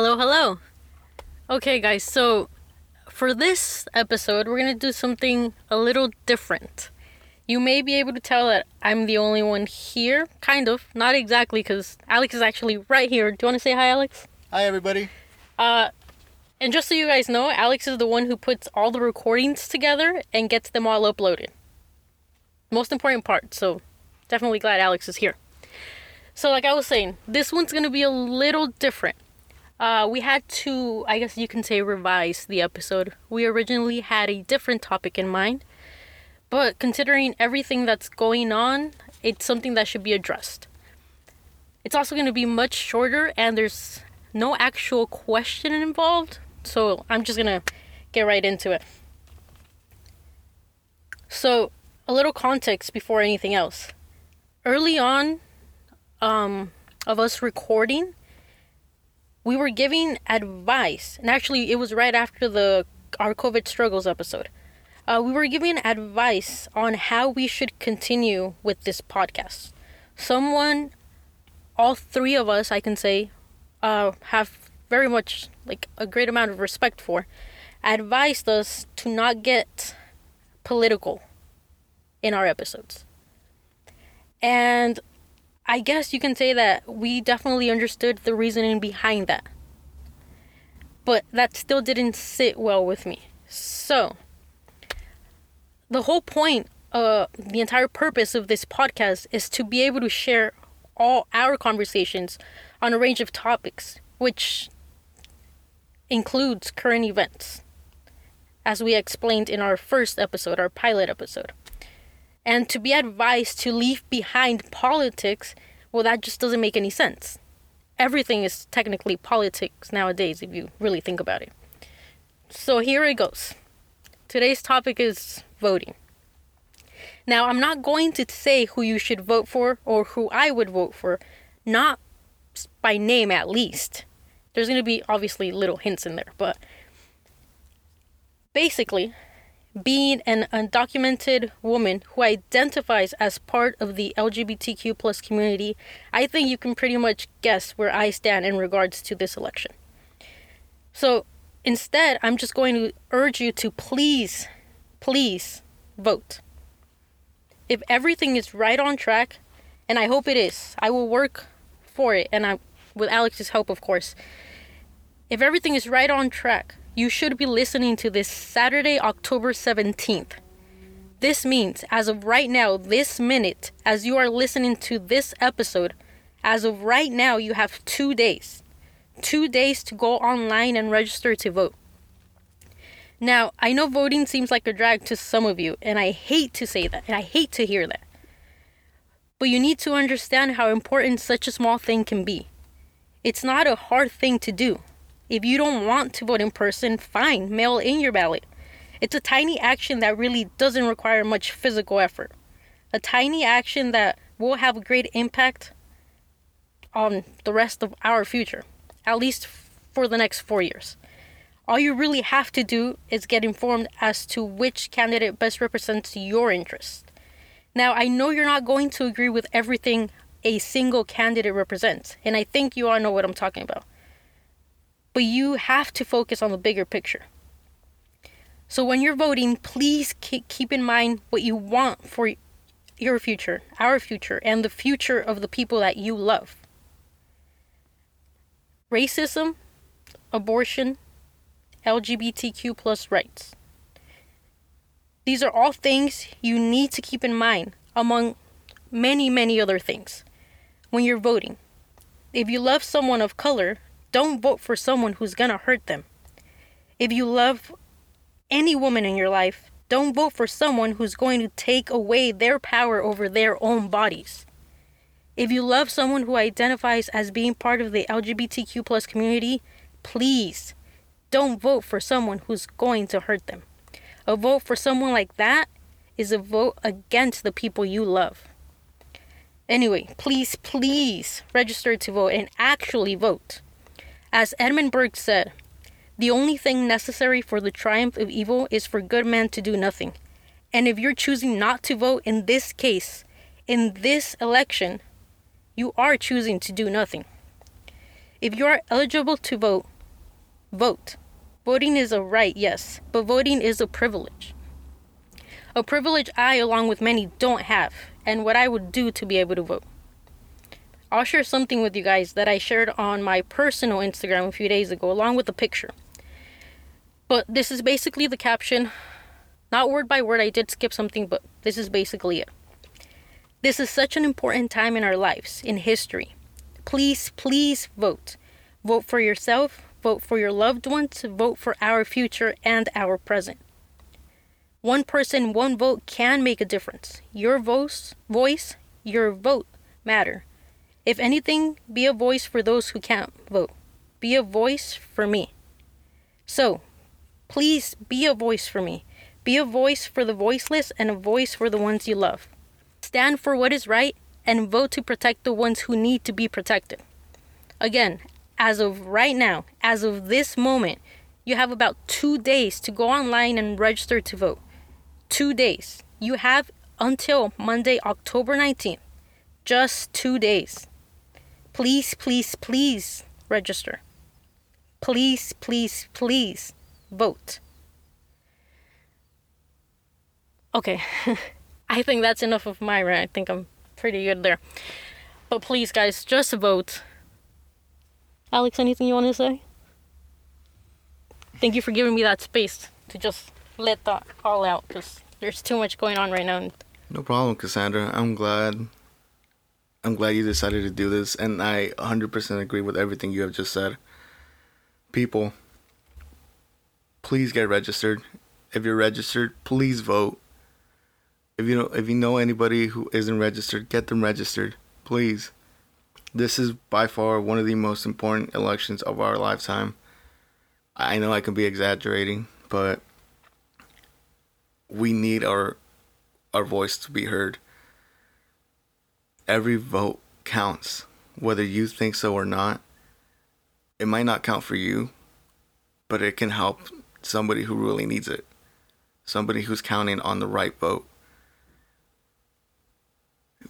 Hello, hello. Okay, guys, so for this episode, we're going to do something a little different. You may be able to tell that I'm the only one here, kind of. Not exactly, because Alex is actually right here. Do you want to say hi, Alex? Hi, everybody. Uh, and just so you guys know, Alex is the one who puts all the recordings together and gets them all uploaded. Most important part, so definitely glad Alex is here. So, like I was saying, this one's gonna be a little different. Uh, we had to, I guess you can say, revise the episode. We originally had a different topic in mind, but considering everything that's going on, it's something that should be addressed. It's also going to be much shorter, and there's no actual question involved, so I'm just going to get right into it. So, a little context before anything else. Early on, um, of us recording, we were giving advice, and actually, it was right after the our COVID struggles episode. Uh, we were giving advice on how we should continue with this podcast. Someone, all three of us, I can say, uh, have very much like a great amount of respect for, advised us to not get political in our episodes. And I guess you can say that we definitely understood the reasoning behind that. But that still didn't sit well with me. So, the whole point, uh, the entire purpose of this podcast is to be able to share all our conversations on a range of topics, which includes current events, as we explained in our first episode, our pilot episode. And to be advised to leave behind politics, well, that just doesn't make any sense. Everything is technically politics nowadays, if you really think about it. So here it goes. Today's topic is voting. Now, I'm not going to say who you should vote for or who I would vote for, not by name at least. There's going to be obviously little hints in there, but basically, being an undocumented woman who identifies as part of the LGBTQ plus community, I think you can pretty much guess where I stand in regards to this election. So instead, I'm just going to urge you to please, please vote. If everything is right on track, and I hope it is, I will work for it, and I, with Alex's help, of course. If everything is right on track, you should be listening to this Saturday, October 17th. This means, as of right now, this minute, as you are listening to this episode, as of right now, you have two days. Two days to go online and register to vote. Now, I know voting seems like a drag to some of you, and I hate to say that, and I hate to hear that. But you need to understand how important such a small thing can be. It's not a hard thing to do. If you don't want to vote in person, fine, mail in your ballot. It's a tiny action that really doesn't require much physical effort. A tiny action that will have a great impact on the rest of our future, at least for the next four years. All you really have to do is get informed as to which candidate best represents your interests. Now, I know you're not going to agree with everything a single candidate represents, and I think you all know what I'm talking about but you have to focus on the bigger picture. So when you're voting, please keep in mind what you want for your future, our future, and the future of the people that you love. Racism, abortion, LGBTQ plus rights. These are all things you need to keep in mind among many, many other things when you're voting. If you love someone of color, don't vote for someone who's gonna hurt them. If you love any woman in your life, don't vote for someone who's going to take away their power over their own bodies. If you love someone who identifies as being part of the LGBTQ plus community, please don't vote for someone who's going to hurt them. A vote for someone like that is a vote against the people you love. Anyway, please, please register to vote and actually vote. As Edmund Burke said, the only thing necessary for the triumph of evil is for good men to do nothing. And if you're choosing not to vote in this case, in this election, you are choosing to do nothing. If you are eligible to vote, vote. Voting is a right, yes, but voting is a privilege. A privilege I, along with many, don't have, and what I would do to be able to vote. I'll share something with you guys that I shared on my personal Instagram a few days ago, along with a picture. But this is basically the caption. Not word by word, I did skip something, but this is basically it. This is such an important time in our lives, in history. Please, please vote. Vote for yourself, vote for your loved ones, vote for our future and our present. One person, one vote can make a difference. Your voice, voice, your vote matter. If anything, be a voice for those who can't vote. Be a voice for me. So, please be a voice for me. Be a voice for the voiceless and a voice for the ones you love. Stand for what is right and vote to protect the ones who need to be protected. Again, as of right now, as of this moment, you have about two days to go online and register to vote. Two days. You have until Monday, October 19th. Just two days. Please, please, please register. Please, please, please vote. Okay, I think that's enough of my rant. I think I'm pretty good there. But please, guys, just vote. Alex, anything you want to say? Thank you for giving me that space to just let that all out because there's too much going on right now. No problem, Cassandra. I'm glad. I'm glad you decided to do this, and I 100% agree with everything you have just said. People, please get registered. If you're registered, please vote. If you know if you know anybody who isn't registered, get them registered, please. This is by far one of the most important elections of our lifetime. I know I can be exaggerating, but we need our our voice to be heard. Every vote counts, whether you think so or not. It might not count for you, but it can help somebody who really needs it. Somebody who's counting on the right vote.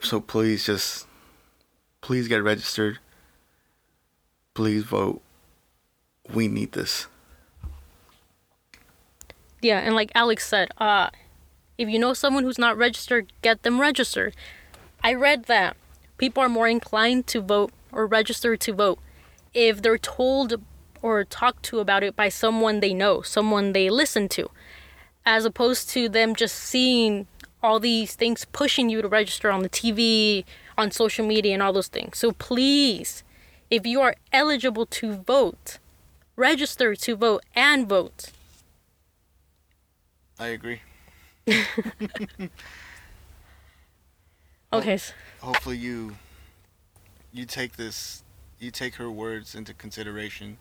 So please just please get registered. Please vote. We need this. Yeah, and like Alex said, uh, if you know someone who's not registered, get them registered. I read that people are more inclined to vote or register to vote if they're told or talked to about it by someone they know, someone they listen to, as opposed to them just seeing all these things pushing you to register on the TV, on social media, and all those things. So please, if you are eligible to vote, register to vote and vote. I agree. Okay. Hopefully you you take this you take her words into consideration.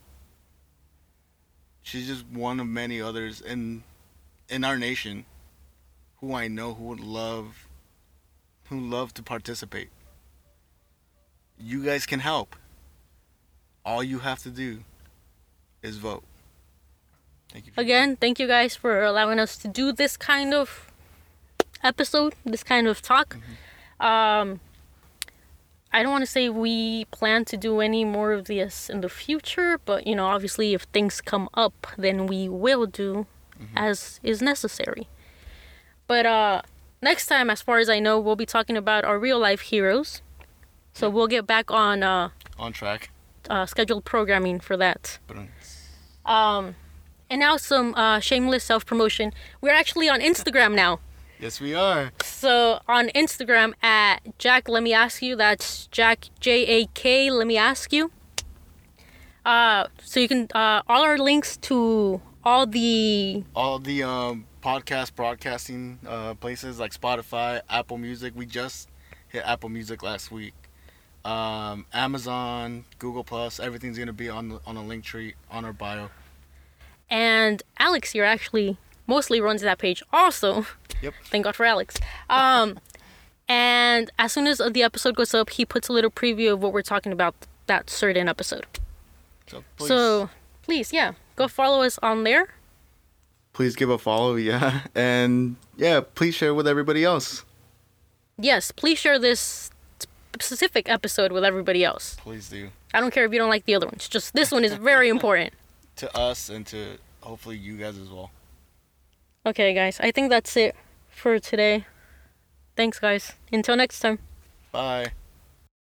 She's just one of many others in in our nation who I know who would love who love to participate. You guys can help. All you have to do is vote. Thank you. Again, thank you guys for allowing us to do this kind of episode, this kind of talk. Mm-hmm. Um, I don't want to say we plan to do any more of this in the future, but you know, obviously, if things come up, then we will do as is necessary. But uh, next time, as far as I know, we'll be talking about our real life heroes. So we'll get back on uh, On track. uh, scheduled programming for that. Um, and now some uh, shameless self promotion. We're actually on Instagram now. Yes, we are. So on Instagram at Jack, let me ask you. That's Jack J A K. Let me ask you. Uh, so you can uh, all our links to all the All the um, podcast broadcasting uh, places like Spotify, Apple Music. We just hit Apple Music last week. Um, Amazon, Google Plus, everything's gonna be on the, on a link tree on our bio. and Alex here actually mostly runs that page also. Yep. Thank God for Alex. Um, and as soon as the episode goes up, he puts a little preview of what we're talking about that certain episode. So please, So please, yeah, go follow us on there. please give a follow, yeah, and yeah, please share with everybody else. Yes, please share this specific episode with everybody else. Please do. I don't care if you don't like the other ones. Just this one is very important. To us and to hopefully you guys as well. Okay, guys. I think that's it for today. Thanks, guys. Until next time. Bye.